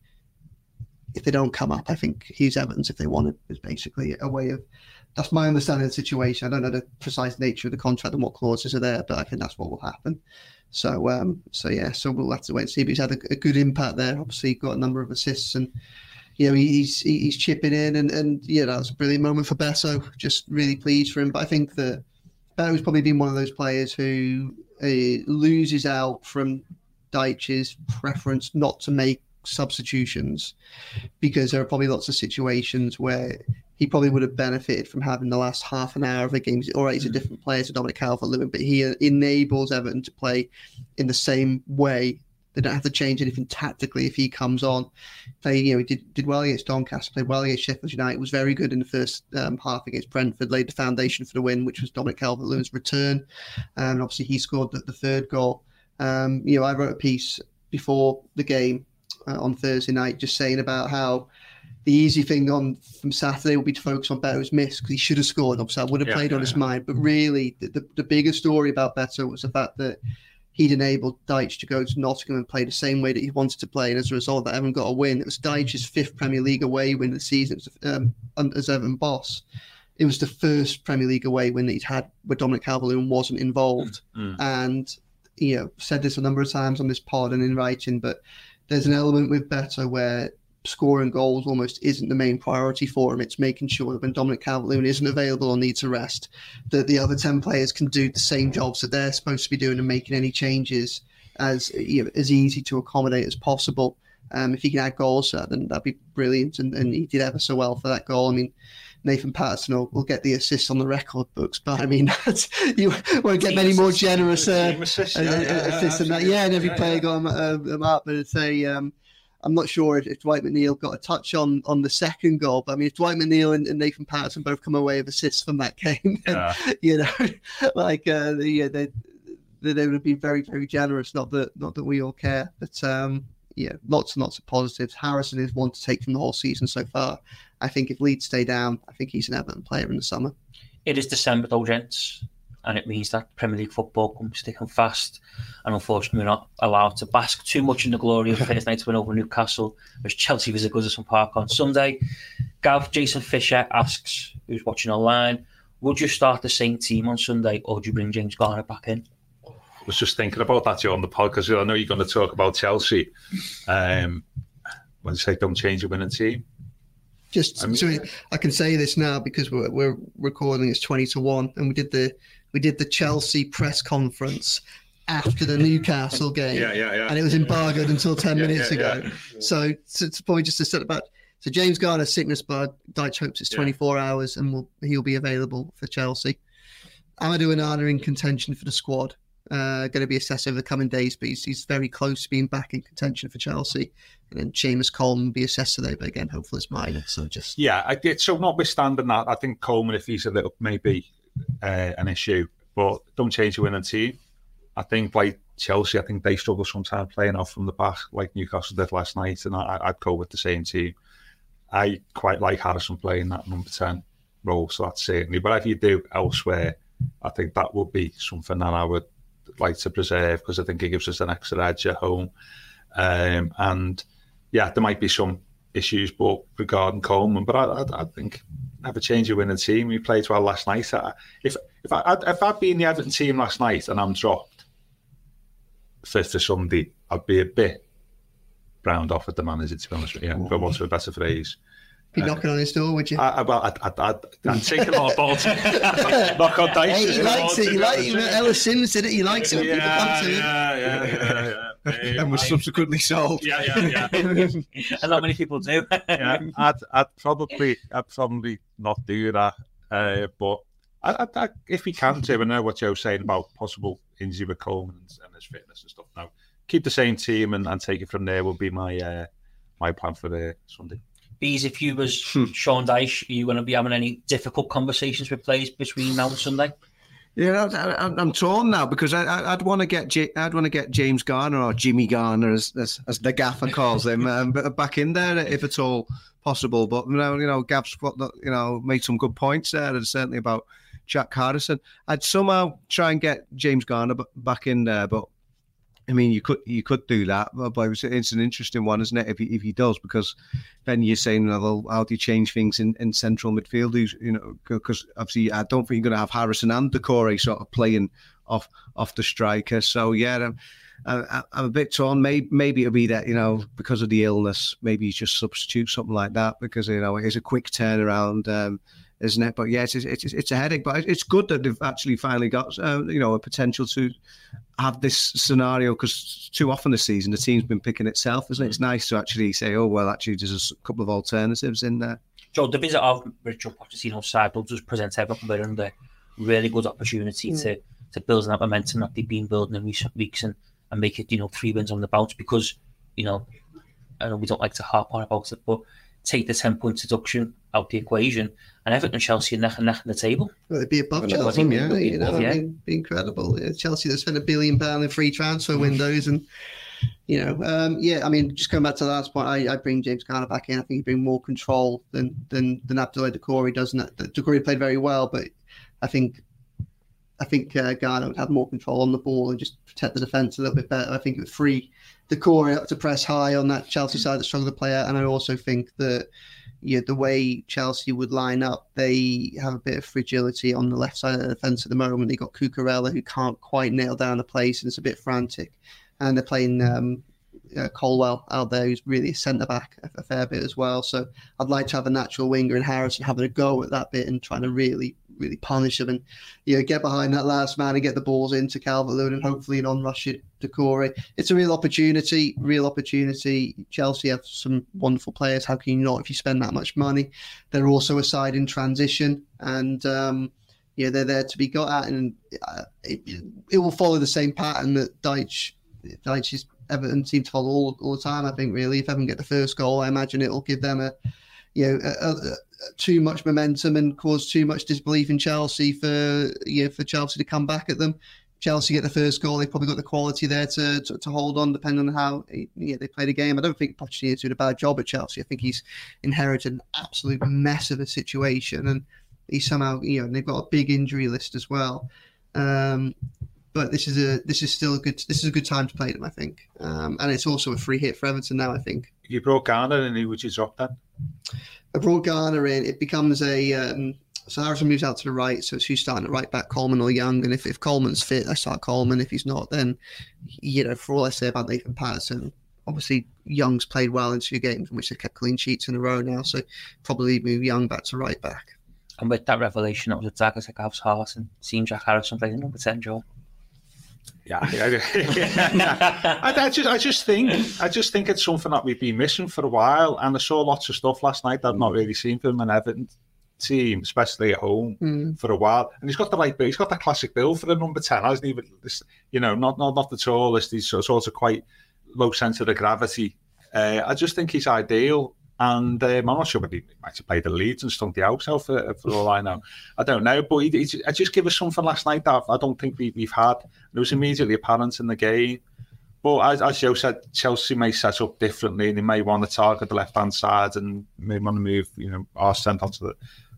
[SPEAKER 3] If they don't come up, I think he's Evans if they want it. Is basically a way of. That's my understanding of the situation. I don't know the precise nature of the contract and what clauses are there, but I think that's what will happen. So, um, so yeah, so we'll have to wait and see. But he's had a, a good impact there. Obviously, got a number of assists, and you know he's he's chipping in, and and yeah, that was a brilliant moment for Beto. Just really pleased for him. But I think that Beto's probably been one of those players who uh, loses out from Dyche's preference not to make substitutions because there are probably lots of situations where he probably would have benefited from having the last half an hour of a game. All right, he's a mm. different player to Dominic Calvert-Lewin, but he enables Everton to play in the same way. They don't have to change anything tactically if he comes on. Play, you know, he did, did well against Doncaster, played well against Sheffield United, was very good in the first um, half against Brentford, laid the foundation for the win, which was Dominic Calvert-Lewin's return. And obviously he scored the, the third goal. Um, you know, I wrote a piece before the game uh, on Thursday night just saying about how the easy thing on from Saturday will be to focus on Beto's miss because he should have scored. Obviously, I would have yeah, played yeah, on his mind. But really, the, the, the, bigger story about Beto was the fact that he'd enabled Dyche to go to Nottingham and play the same way that he wanted to play. And as a result, that Everton got a win. It was Dyche's fifth Premier League away win of the season um, as Everton boss. It was the first Premier League away win that he'd had where Dominic Calvert-Lewin wasn't involved. Mm. And, you know, said this a number of times on this pod and in writing, but there's an element with Beto where scoring goals almost isn't the main priority for him. It's making sure that when Dominic Calvert-Lewin isn't available or needs a rest, that the other ten players can do the same jobs that they're supposed to be doing and making any changes as you know, as easy to accommodate as possible. Um, if he can add goals, then that'd be brilliant. And, and he did ever so well for that goal. I mean, Nathan Patterson will, will, get the assist on the record books, but I mean, <laughs> you won't get many more generous uh, assist, yeah, yeah, assists than that. Yeah, and every player got them, uh, up. But it's a um, I'm not sure if, if, Dwight McNeil got a touch on on the second goal, but I mean, if Dwight McNeil and, and Nathan Patterson both come away with assists from that game, then, <laughs> yeah. you know, <laughs> like uh, the, they, they they would be very very generous. Not that not that we all care, but um, yeah, lots and lots of positives. Harrison is one to take from the whole season so far. I think if Leeds stay down, I think he's an Everton player in the summer.
[SPEAKER 2] It is December though, gents and it means that Premier League football comes thick fast. And unfortunately, we're not allowed to bask too much in the glory of Thursday night's win over Newcastle, as Chelsea visit Goodison Park on Sunday. Gav Jason Fisher asks, who's watching online, would you start the same team on Sunday or do you bring James Garner back in?
[SPEAKER 4] Was just thinking about that on the podcast. I know you're going to talk about Chelsea. Um, when you say don't change your winning team,
[SPEAKER 3] just I, mean, so I can say this now because we're, we're recording it's 20 to 1 and we did the we did the Chelsea press conference after the Newcastle <laughs> game.
[SPEAKER 4] Yeah, yeah, yeah.
[SPEAKER 3] And it was embargoed until 10 <laughs> yeah, minutes yeah, ago. Yeah. So, so it's probably just to set about. So James Garner's sickness bud, Dyche hopes it's 24 hours and will he'll be available for Chelsea. Amadou Onana in contention for the squad. Uh, going to be assessed over the coming days, but he's, he's, very close to being back in contention for Chelsea. And then Seamus Coleman will be assessed today, but again, hopefully it's minor. So just
[SPEAKER 4] yeah, I did. So notwithstanding that, I think Coleman, if he's a little maybe uh, an issue, but don't change your winning team. I think like Chelsea, I think they struggle sometimes playing off from the back, like Newcastle did last night, and I, I'd go with the same team. I quite like Harrison playing that number 10 role, so that's certainly. But if you do elsewhere, I think that would be something that I would like to preserve because I think it gives us an extra edge at home. Um, and yeah, there might be some issues, but regarding Coleman, but I, I, I think have a change of winning team. We played well last night. If if I if I'd been the Everton team last night and I'm dropped fifth to Sunday, I'd be a bit browned off at the manager. To be honest with you, for want of a better phrase.
[SPEAKER 3] Be uh, knocking on his door, would you?
[SPEAKER 4] I, well, I'd, I'd, I'd, I'd take a lot of balls. Knock on Dyche.
[SPEAKER 3] Hey, he likes it. He likes it. Ellis Sims did it. He likes it.
[SPEAKER 4] Yeah, yeah, yeah, yeah, <laughs>
[SPEAKER 5] yeah. and was subsequently sold.
[SPEAKER 4] Yeah, yeah, yeah. <laughs>
[SPEAKER 2] and not many people do.
[SPEAKER 4] yeah, I'd, I'd probably, I'd probably not do that. Uh, but I, I, I, if we can, Tim, I know what Joe's saying about possible injury with Coleman and, and his fitness and stuff. Now, keep the same team and, and take it from there. Will be my uh, my plan for the Sunday.
[SPEAKER 2] Bees, if you was hmm. Sean Dyche, are you going to be having any difficult conversations with players between now and Sunday?
[SPEAKER 5] Yeah, I, am torn now because I, would want to get J, I'd want to get James Garner or Jimmy Garner as as, as the gaffer calls him um, back in there if at all possible. But you know, you know, Gav's you know made some good points there, and certainly about Jack Harrison. I'd somehow try and get James Garner back in there, but I mean, you could you could do that, but it's an interesting one, isn't it? If he, if he does, because then you're saying, well, how do you change things in, in central midfield? You know, because obviously I don't think you're going to have Harrison and Doucouré sort of playing off off the striker. So yeah, I'm, I'm a bit torn. Maybe maybe it'll be that you know because of the illness, maybe you just substitute something like that because you know it is a quick turnaround. Um, isn't it? But yeah, it's, it's, it's a headache. But it's good that they've actually finally got uh, you know a potential to have this scenario because too often this season the team's been picking itself, isn't it? It's nice to actually say, oh well, actually there's a couple of alternatives in there.
[SPEAKER 2] Joe, the visit of Richard Pochettino's side will just present Everton with a really good opportunity mm. to to build on that momentum that they've been building in recent weeks and, and make it you know three wins on the bounce because you know I know we don't like to harp on about it, but take the 10 point deduction out the equation, and Everton and Chelsea are neck and neck on the table.
[SPEAKER 3] Well, they'd be above Chelsea, yeah. You know, yeah. I mean, be incredible. Yeah, Chelsea, they spent a billion pound in free transfer windows, and you know, um, yeah. I mean, just going back to the last point, I, I bring James Garner back in. I think he bring more control than than than Abdoulaye Doucouré does. And Doucouré played very well, but I think I think uh, Garner would have more control on the ball and just protect the defence a little bit better. I think it would free Doucouré up to press high on that Chelsea side that struggle to play out. And I also think that yeah, the way Chelsea would line up, they have a bit of fragility on the left side of the defence at the moment. They've got Cucurella who can't quite nail down a place and it's a bit frantic, and they're playing um, uh, Colwill out there who's really a centre back a, a, fair bit as well. So I'd like to have a natural winger in Harrison having a go at that bit and trying to really really punish them and you know get behind that last man and get the balls into Calvert Lewin and hopefully an on-rush it Doucouré. It's a real opportunity, real opportunity. Chelsea have some wonderful players. How can you not if you spend that much money? They're also a side in transition and um, yeah, they're there to be got at and uh, it, it, will follow the same pattern that Dyche Dyche's Everton seem to follow all, all the time. I think really, if Everton get the first goal, I imagine it will give them a you know a, a, too much momentum and cause too much disbelief in Chelsea for you know, for Chelsea to come back at them. Chelsea get the first goal, they've probably got the quality there to, to, to hold on, depending on how yeah, they play the game. I don't think Pochettino's doing a bad job at Chelsea. I think he's inherited an absolute mess of a situation, and he somehow, you know, they've got a big injury list as well. Um, but this is a this is still a good this is a good time to play them, I think, um, and it's also a free hit for Everton now. I think.
[SPEAKER 4] You brought Garner and who would you drop then?
[SPEAKER 3] I brought Garner in. It becomes a um, so Harrison moves out to the right, so it's who's starting at right back, Coleman or Young. And if, if Coleman's fit, I start Coleman. If he's not, then you know, for all I say about Nathan Patterson, obviously Young's played well in two games in which they've kept clean sheets in a row now, so probably move Young back to right back.
[SPEAKER 2] And with that revelation, it was a dagger to Gav's heart and seeing Jack Harrison playing number 10, Joe. <laughs>
[SPEAKER 4] Yeah, I, I, just, I just think, I just think it's something that we've been missing for a while, and I saw lots of stuff last night that I've not really seen from an Everton team, especially at home, mm. for a while. And he's got the right, he's got that classic build for the number ten, hasn't this, you know, not not not the tallest. He's sort of quite low centre of gravity. Uh, I just think he's ideal, And um, I'm not sure whether he might have played the Leeds and stunk the Alps out for, for all I know. I don't know, but he, he, just give us something last night that I don't think we, we've had. It was immediately apparent in the game. But as, as Joe said, Chelsea may set up differently, and they may want to target the left hand side, and may want to move, you know, our centre onto the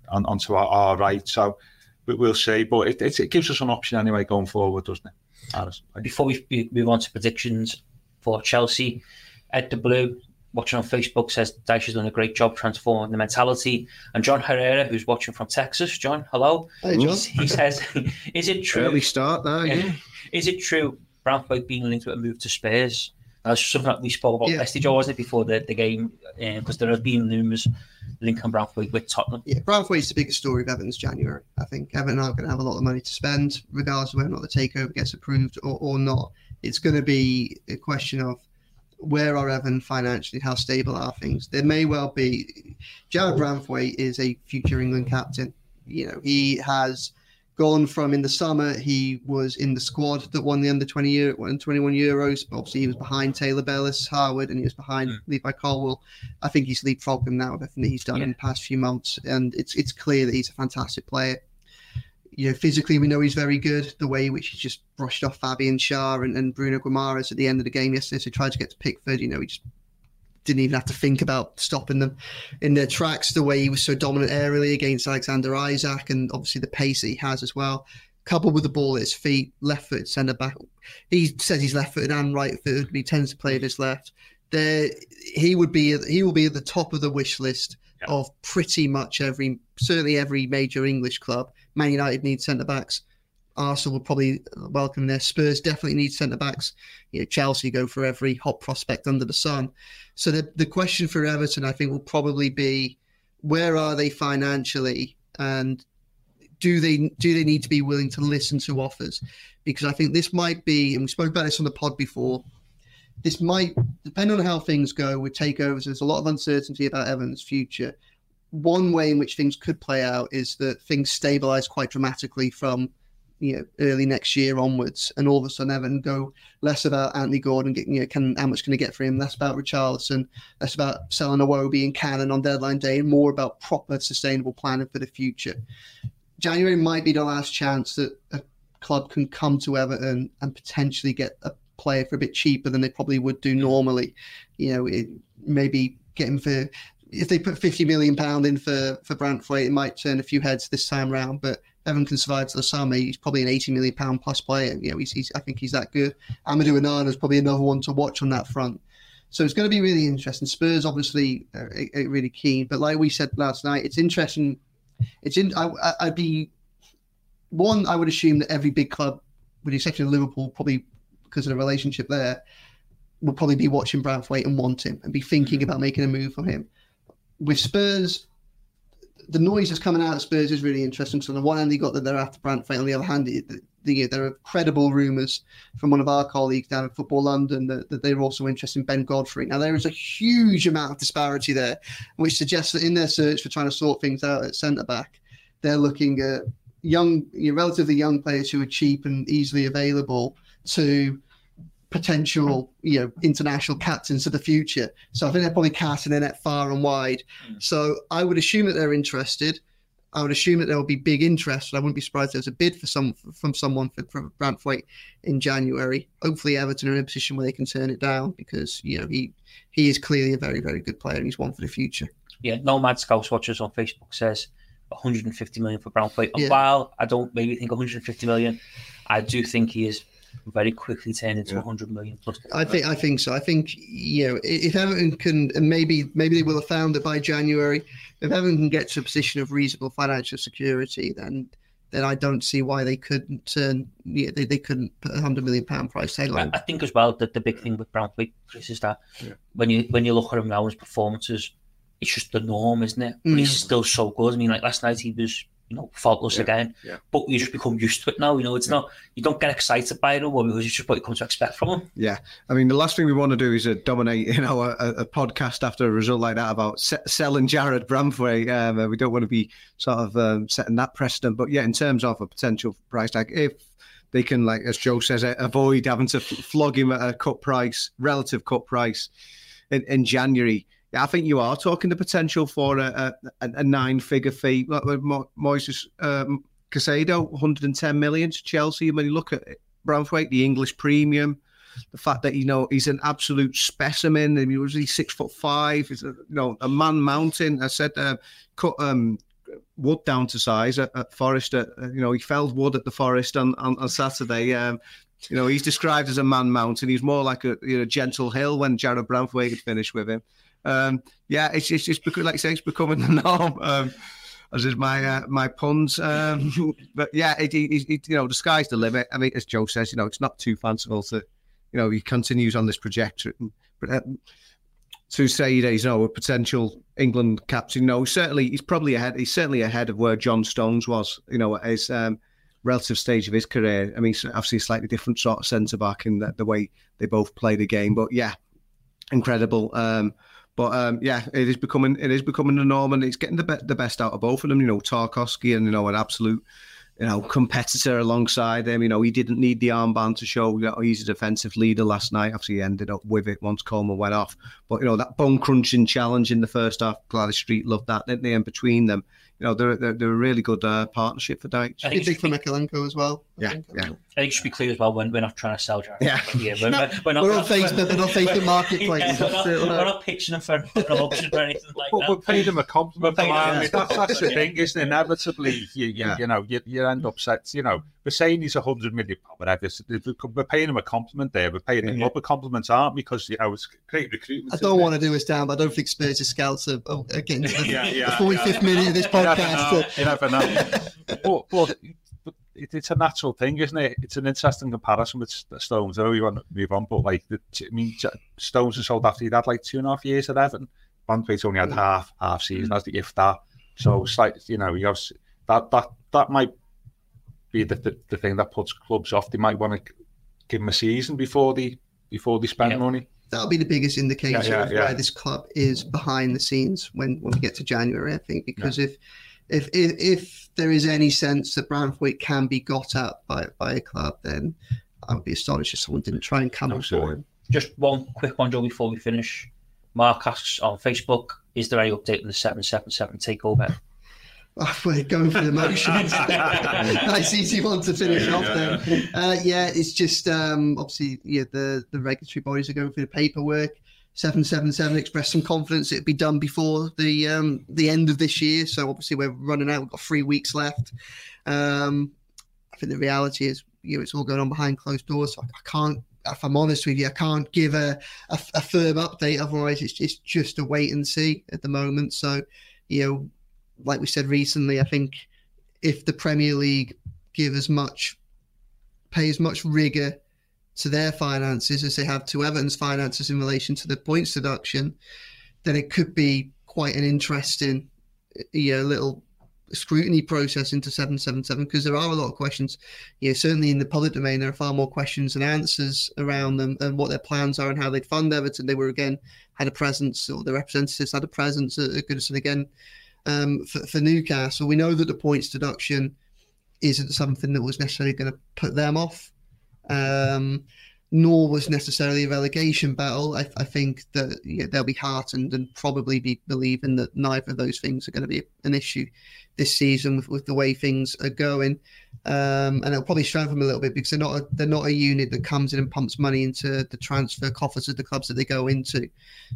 [SPEAKER 4] on, onto our, our right. So we'll see. But it, it, it, gives us an option anyway going forward, doesn't it?
[SPEAKER 2] Before we move on to predictions for Chelsea, Ed the Blue watching on Facebook says Dyche has done a great job transforming the mentality. And John Herrera, who's watching from Texas, John, hello.
[SPEAKER 3] Hey, John.
[SPEAKER 2] He says, <laughs> "Is it true?
[SPEAKER 5] Early start there. Yeah.
[SPEAKER 2] Is it true Branthwaite being linked with a move to Spurs. That's something that we spoke about yeah. yesterday, wasn't it, before the, the game? Because there has been numerous Lincoln Branthwaite with Tottenham.
[SPEAKER 3] Yeah, Branthwaite's the biggest story of Everton's January. I think Everton are going to have a lot of money to spend, regardless of whether or not the takeover gets approved or, or not. It's going to be a question of where are Everton financially? How stable are things? There may well be. Jarrad Branthwaite is a future England captain. You know, he has gone from in the summer he was in the squad that won the under 20 year 21 euros but obviously he was behind taylor bellis harwood and he was behind mm. levi colwill i think he's leapfrogged him now with everything that he's done yeah. in the past few months and it's it's clear that he's a fantastic player you know physically we know he's very good the way which he just brushed off fabian schär and, and bruno guimaraes at the end of the game yesterday so he tried to get to pickford you know he just didn't even have to think about stopping them in their tracks the way he was so dominant aerially against Alexander Isak, and obviously the pace that he has as well. Coupled with the ball at his feet, left foot centre back. He says he's left footed and right footed, but he tends to play with his left. There, he would be he will be at the top of the wish list yeah. of pretty much every certainly every major English club. Man United needs centre backs. Arsenal will probably welcome their Spurs definitely need centre backs. You know, Chelsea go for every hot prospect under the sun. So the the question for Everton, I think, will probably be where are they financially, and do they do they need to be willing to listen to offers? Because I think this might be, and we spoke about this on the pod before. This might depend on how things go with takeovers. There's a lot of uncertainty about Everton's future. One way in which things could play out is that things stabilize quite dramatically from you know early next year onwards, and all of a sudden Everton go less about Anthony Gordon, getting you know can how much can they get for him, less about Richarlison, less about selling Iwobi and Cannon on deadline day, and more about proper sustainable planning for the future. January might be the last chance that a club can come to Everton and potentially get a player for a bit cheaper than they probably would do normally. You know, it, maybe get him for if they put 50 million pound in for for Branthwaite, it might turn a few heads this time round. But Evan can survive to the summer. He's probably an 80 million pound plus player. You know, he's, he's I think he's that good. Amadou Onana is probably another one to watch on that front. So it's going to be really interesting. Spurs obviously are, are really keen, but like we said last night, it's interesting. It's in. I, I'd be one. I would assume that every big club, with the exception of Liverpool, probably because of the relationship there, will probably be watching Branthwaite and want him and be thinking mm-hmm. about making a move for him. With Spurs, the noise that's coming out of Spurs is really interesting. So on the one hand, you got that they're after Branthwaite. On the other hand, the, the, there are credible rumours from one of our colleagues down at Football London that, that they're also interested in Ben Godfrey. Now there is a huge amount of disparity there, which suggests that in their search for trying to sort things out at centre back, they're looking at young, you know, relatively young players who are cheap and easily available to potential, you know, international captains of the future. So I think they're probably casting their net far and wide. Mm. So I would assume that they're interested. I would assume that there will be big interest. I wouldn't be surprised if there's a bid for some from someone for, for Branthwaite in January. Hopefully, Everton are in a position where they can turn it down because you know he he is clearly a very very good player and he's one for the future.
[SPEAKER 2] Yeah, Nomad Scouts Watchers on Facebook says 150 million for Branthwaite. And yeah. while I don't maybe think 150 million, I do think he is very quickly turn into yeah. 100 million plus.
[SPEAKER 3] I think I think so. I think you know if Everton can, and maybe maybe they will have found it by January. If Everton can get to a position of reasonable financial security, then then I don't see why they couldn't turn. Yeah, they, they couldn't put a hundred million pound price tag on.
[SPEAKER 2] I think as well that the big thing with Branthwaite, Chris, is that yeah. when you when you look at him now, his performances, it's just the norm, isn't it? But mm. he's still so good. I mean, like last night he was you know, faultless
[SPEAKER 5] yeah,
[SPEAKER 2] again.
[SPEAKER 5] Yeah.
[SPEAKER 2] But you just become used to it now. You know, it's yeah. not you don't get excited by it or because it's just what you come to expect from them.
[SPEAKER 5] Yeah, I mean, the last thing we want to do is uh, dominate, you know, a, a, podcast after a result like that about se- selling Jarrad Branthwaite. Um, we don't want to be sort of um, setting that precedent. But yeah, in terms of a potential price tag, if they can, like as Joe says, avoid having to flog him at a cut price, relative cut price in, in January I think you are talking the potential for a, a, a nine-figure fee. Like Moises um, Caicedo, 110 million to Chelsea. When you look at it, the English premium, the fact that you know he's an absolute specimen. and He was he six foot five. He's a, you know a man mountain. I said uh, cut um, wood down to size at, at Forest. At, uh, you know he felled wood at the Forest on on, on Saturday. Um, you know he's described as a man mountain. He's more like a you know gentle hill when Jarrad Branthwaite had finished with him. Um, yeah, it's it's just because like I say, it's becoming the <laughs> norm. Um, as is my uh, my puns. Um, <laughs> but yeah, it, it, it, you know, the sky's the limit. I mean, as Joe says, you know, it's not too fanciful to, you know, he continues on this trajectory. But uh, to say that he's you know a potential England captain, no, certainly he's probably ahead. He's certainly ahead of where John Stones was. You know, at his um, relative stage of his career. I mean, obviously slightly different sort of centre back in the, the way they both play the game. But yeah, incredible. Um, but um, yeah, it is becoming it is becoming the norm, and it's getting the be- the best out of both of them. You know, Tarkowski and you know an absolute you know competitor alongside him. You know, he didn't need the armband to show that he's a defensive leader last night. Obviously, he ended up with it once Coleman went off. But you know that bone crunching challenge in the first half, Gwladys Street loved that, didn't they? And between them, you know, they're they're, they're a really good uh, partnership for Dyche.
[SPEAKER 2] I think
[SPEAKER 3] Big for Mykolenko as well. I
[SPEAKER 5] Yeah,
[SPEAKER 3] think.
[SPEAKER 5] yeah.
[SPEAKER 2] I think it should be clear as well when we're not trying to sell Jarrad.
[SPEAKER 5] Yeah. <laughs>
[SPEAKER 2] yeah we're, we're, we're not,
[SPEAKER 3] We're on Facebook, we're on Facebook <laughs> Marketplace.
[SPEAKER 2] Yeah, we're, not,
[SPEAKER 3] That's it,
[SPEAKER 2] we're
[SPEAKER 3] like-
[SPEAKER 2] not pitching them for, for an auction or anything like
[SPEAKER 4] But
[SPEAKER 2] that.
[SPEAKER 4] we're paying them a compliment.
[SPEAKER 2] We're paying
[SPEAKER 4] I
[SPEAKER 2] them, yeah.
[SPEAKER 4] that's, that's the thing, isn't it? Inevitably, you, you,
[SPEAKER 5] Yeah.
[SPEAKER 4] you know, you, you end up set. You know, we're saying he's a hundred million, pound, whatever. So We're paying him a compliment there. We're paying him
[SPEAKER 5] Yeah.
[SPEAKER 4] up a compliment, aren't? Because you know it's great recruitment.
[SPEAKER 3] I don't want to do us down, but I don't think Spurs is scouts are oh, again the, <laughs>
[SPEAKER 4] Yeah, yeah,
[SPEAKER 3] the 45th
[SPEAKER 4] yeah.
[SPEAKER 3] minute of this
[SPEAKER 4] You never
[SPEAKER 3] podcast.
[SPEAKER 4] know. You never know. but, but, but it, it's a natural thing, isn't it? It's an interesting comparison with Stones. I know we want to move on, but like, the, I mean, Stones was sold after he'd had like two and a half years at Everton. Branthwaite's only had half half season mm. as the if that. So mm. it's like you know, you have that that that might be the, the, the thing that puts clubs off. They might want to give him a season before they before they spend
[SPEAKER 2] Yeah.
[SPEAKER 4] money.
[SPEAKER 3] that'll be the biggest indicator
[SPEAKER 4] Yeah, yeah,
[SPEAKER 3] of
[SPEAKER 4] yeah.
[SPEAKER 3] where this club is behind the scenes when, when we get to January. I think because if, if if if there is any sense that Branthwaite can be got at by by a club, then I would be astonished if someone didn't try and come up for
[SPEAKER 4] Absolutely.
[SPEAKER 3] him.
[SPEAKER 2] Just one quick one, Joe, before we finish. Mark asks on Facebook, is there any update on the 777 takeover?
[SPEAKER 3] Oh, <laughs> we're going for the motions. <laughs> nice easy one to finish off then. Uh, yeah, it's just um, obviously yeah the the regulatory bodies are going through the paperwork. Seven seven seven expressed some confidence it'd be done before the um, the end of this year. So obviously we're running out. We've got three weeks left. Um, I think the reality is you know it's all going on behind closed doors. So I, I can't. If I'm honest with you, I can't give a, a, a firm update. Otherwise, it's, it's just a wait and see at the moment. So, you know, like we said recently, I think if the Premier League give as much, pay as much rigor to their finances as they have to Everton's finances in relation to the points deduction, then it could be quite an interesting, you know, little scrutiny process into 777 because there are a lot of questions. You know, certainly in the public domain, there are far more questions and answers around them and what their plans are and how they'd fund Everton. They were again had a presence, or the representatives had a presence at at Goodison again um, for, for Newcastle. We know that the points deduction isn't something that was necessarily going to put them off, um, nor was necessarily a relegation battle. I, I think that yeah, they'll be heartened and probably be believing that neither of those things are going to be an issue this season with, with the way things are going. Um, and it'll probably strengthen them a little bit because they're not a, they're not a unit that comes in and pumps money into the transfer coffers of the clubs that they go into.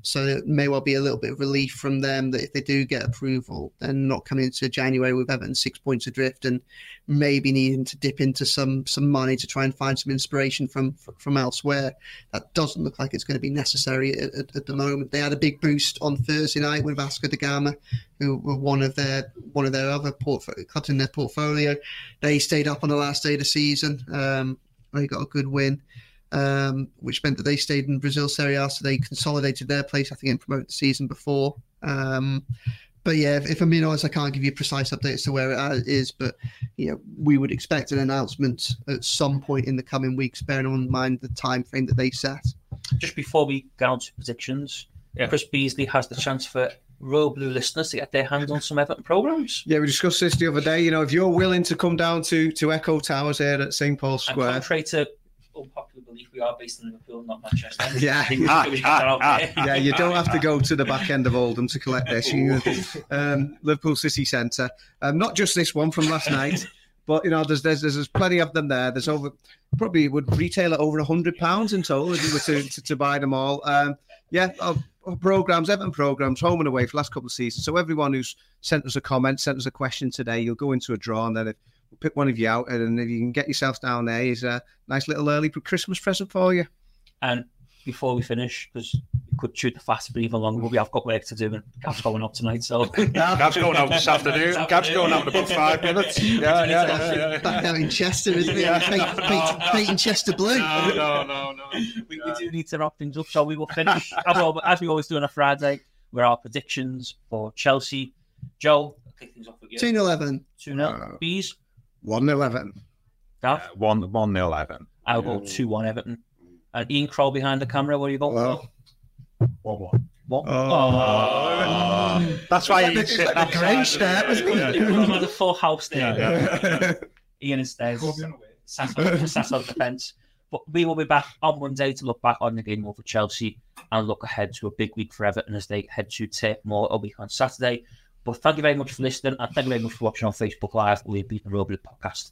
[SPEAKER 3] So it may well be a little bit of relief from them that if they do get approval, they're not coming into January with Everton six points adrift and maybe needing to dip into some some money to try and find some inspiration from from elsewhere. That doesn't look like it's going to be necessary at, at the moment. They had a big boost on Thursday night with Vasco da Gama, who were one of their one of their other portfolio, clubs in their portfolio. They stayed up on the last day of the season. Um, they got a good win um, which meant that they stayed in Brazil Serie A, so they consolidated their place, I think, and promoted the season before. Um, but yeah, if, if I'm being honest, I can't give you a precise update as to where it is, but you know, we would expect an announcement at some point in the coming weeks, bearing in mind the time frame that they set.
[SPEAKER 2] Just before we get on to predictions,
[SPEAKER 4] Yeah.
[SPEAKER 2] Chris Beesley has the chance for Royal Blue listeners to get their hands on some Everton programmes.
[SPEAKER 5] Yeah, we discussed this the other day. You know, if you're willing to come down to to Echo Towers here at St Paul's
[SPEAKER 2] And
[SPEAKER 5] Square,
[SPEAKER 2] contrary to unpopular belief, belief we are based in Liverpool, not Manchester. <laughs>
[SPEAKER 5] Yeah.
[SPEAKER 2] I <laughs> think we should get <laughs> that out there.
[SPEAKER 5] yeah, you don't have to go to the back end of Oldham to collect this. You, um, Liverpool City Centre. Um, not just this one from last night, but you know, there's there's there's plenty of them there. There's over probably would retail at over a hundred pounds in total if you were to, to, to buy them all. Um, yeah, uh, Oh, programs, Everton programs, home and away for the last couple of seasons. So everyone who's sent us a comment, sent us a question today, you'll go into a draw, and then if, we'll pick one of you out, and if you can get yourself down there, is a nice little early Christmas present for you.
[SPEAKER 2] And before we finish, because we could shoot the fast for even longer, but we have got work to do, and Gav's going up tonight. So <laughs>
[SPEAKER 4] Gav's going out this afternoon. Gav's going out in about five minutes. Yeah, yeah, yeah. yeah,
[SPEAKER 3] Back out in Chester, isn't it? Paint, paint, painting Chester blue.
[SPEAKER 4] No, no, no, no.
[SPEAKER 2] we, we do need to wrap things up. So we will finish <laughs> as, we always do on a Friday with our predictions for Chelsea. Joe, kick things off with you.
[SPEAKER 3] 2 11.
[SPEAKER 2] 2 0.
[SPEAKER 5] Uh,
[SPEAKER 2] Bees,
[SPEAKER 5] One eleven.
[SPEAKER 2] Gav.
[SPEAKER 4] One, one nil Everton.
[SPEAKER 2] I'll go 2 1 Everton. And Ian Kroll behind the camera, what do you got?
[SPEAKER 5] Well,
[SPEAKER 4] One one.
[SPEAKER 2] What?
[SPEAKER 5] Oh. Ah.
[SPEAKER 4] That's why he's
[SPEAKER 3] It's
[SPEAKER 4] sitting
[SPEAKER 3] like the Grange
[SPEAKER 4] outside.
[SPEAKER 3] there, wasn't it?
[SPEAKER 2] Yeah. the full house there.
[SPEAKER 4] Yeah, <laughs>
[SPEAKER 2] Ian instead sat on, sat on the fence. But we will be back on Monday to look back on the game over Chelsea and look ahead to a big week for Everton as they head to Turf Moor a week on Saturday. But thank you very much for listening and thank you very much for watching on Facebook Live. We've been the Royal Blue Podcast.